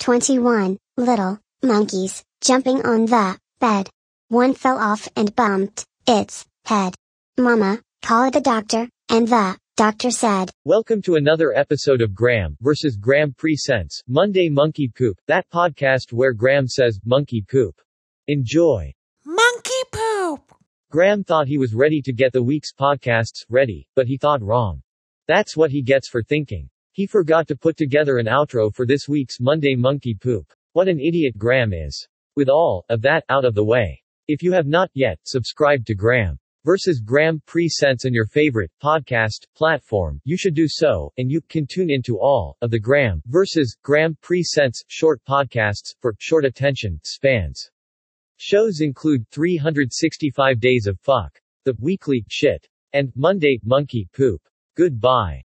21. Little monkeys jumping on the bed. One fell off and bumped its head. Mama, call the doctor, and the doctor said, Welcome to another episode of Graeme vs. Graeme Presents Monday Monkey Poop, that podcast where Graeme says monkey poop. Enjoy. Monkey poop! Graeme thought he was ready to get the week's podcasts ready, but he thought wrong. That's what he gets for thinking. He forgot to put together an outro for this week's Monday Monkey Poop. What an idiot Graeme is. With all of that out of the way. If you have not yet subscribed to Graeme versus Graeme Presents on your favorite podcast platform, you should do so, and you can tune into all of the Graeme versus Graeme Presents short podcasts for short attention spans. Shows include 365 Days of Fuck, The Weekly Shit, and Monday Monkey Poop. Goodbye.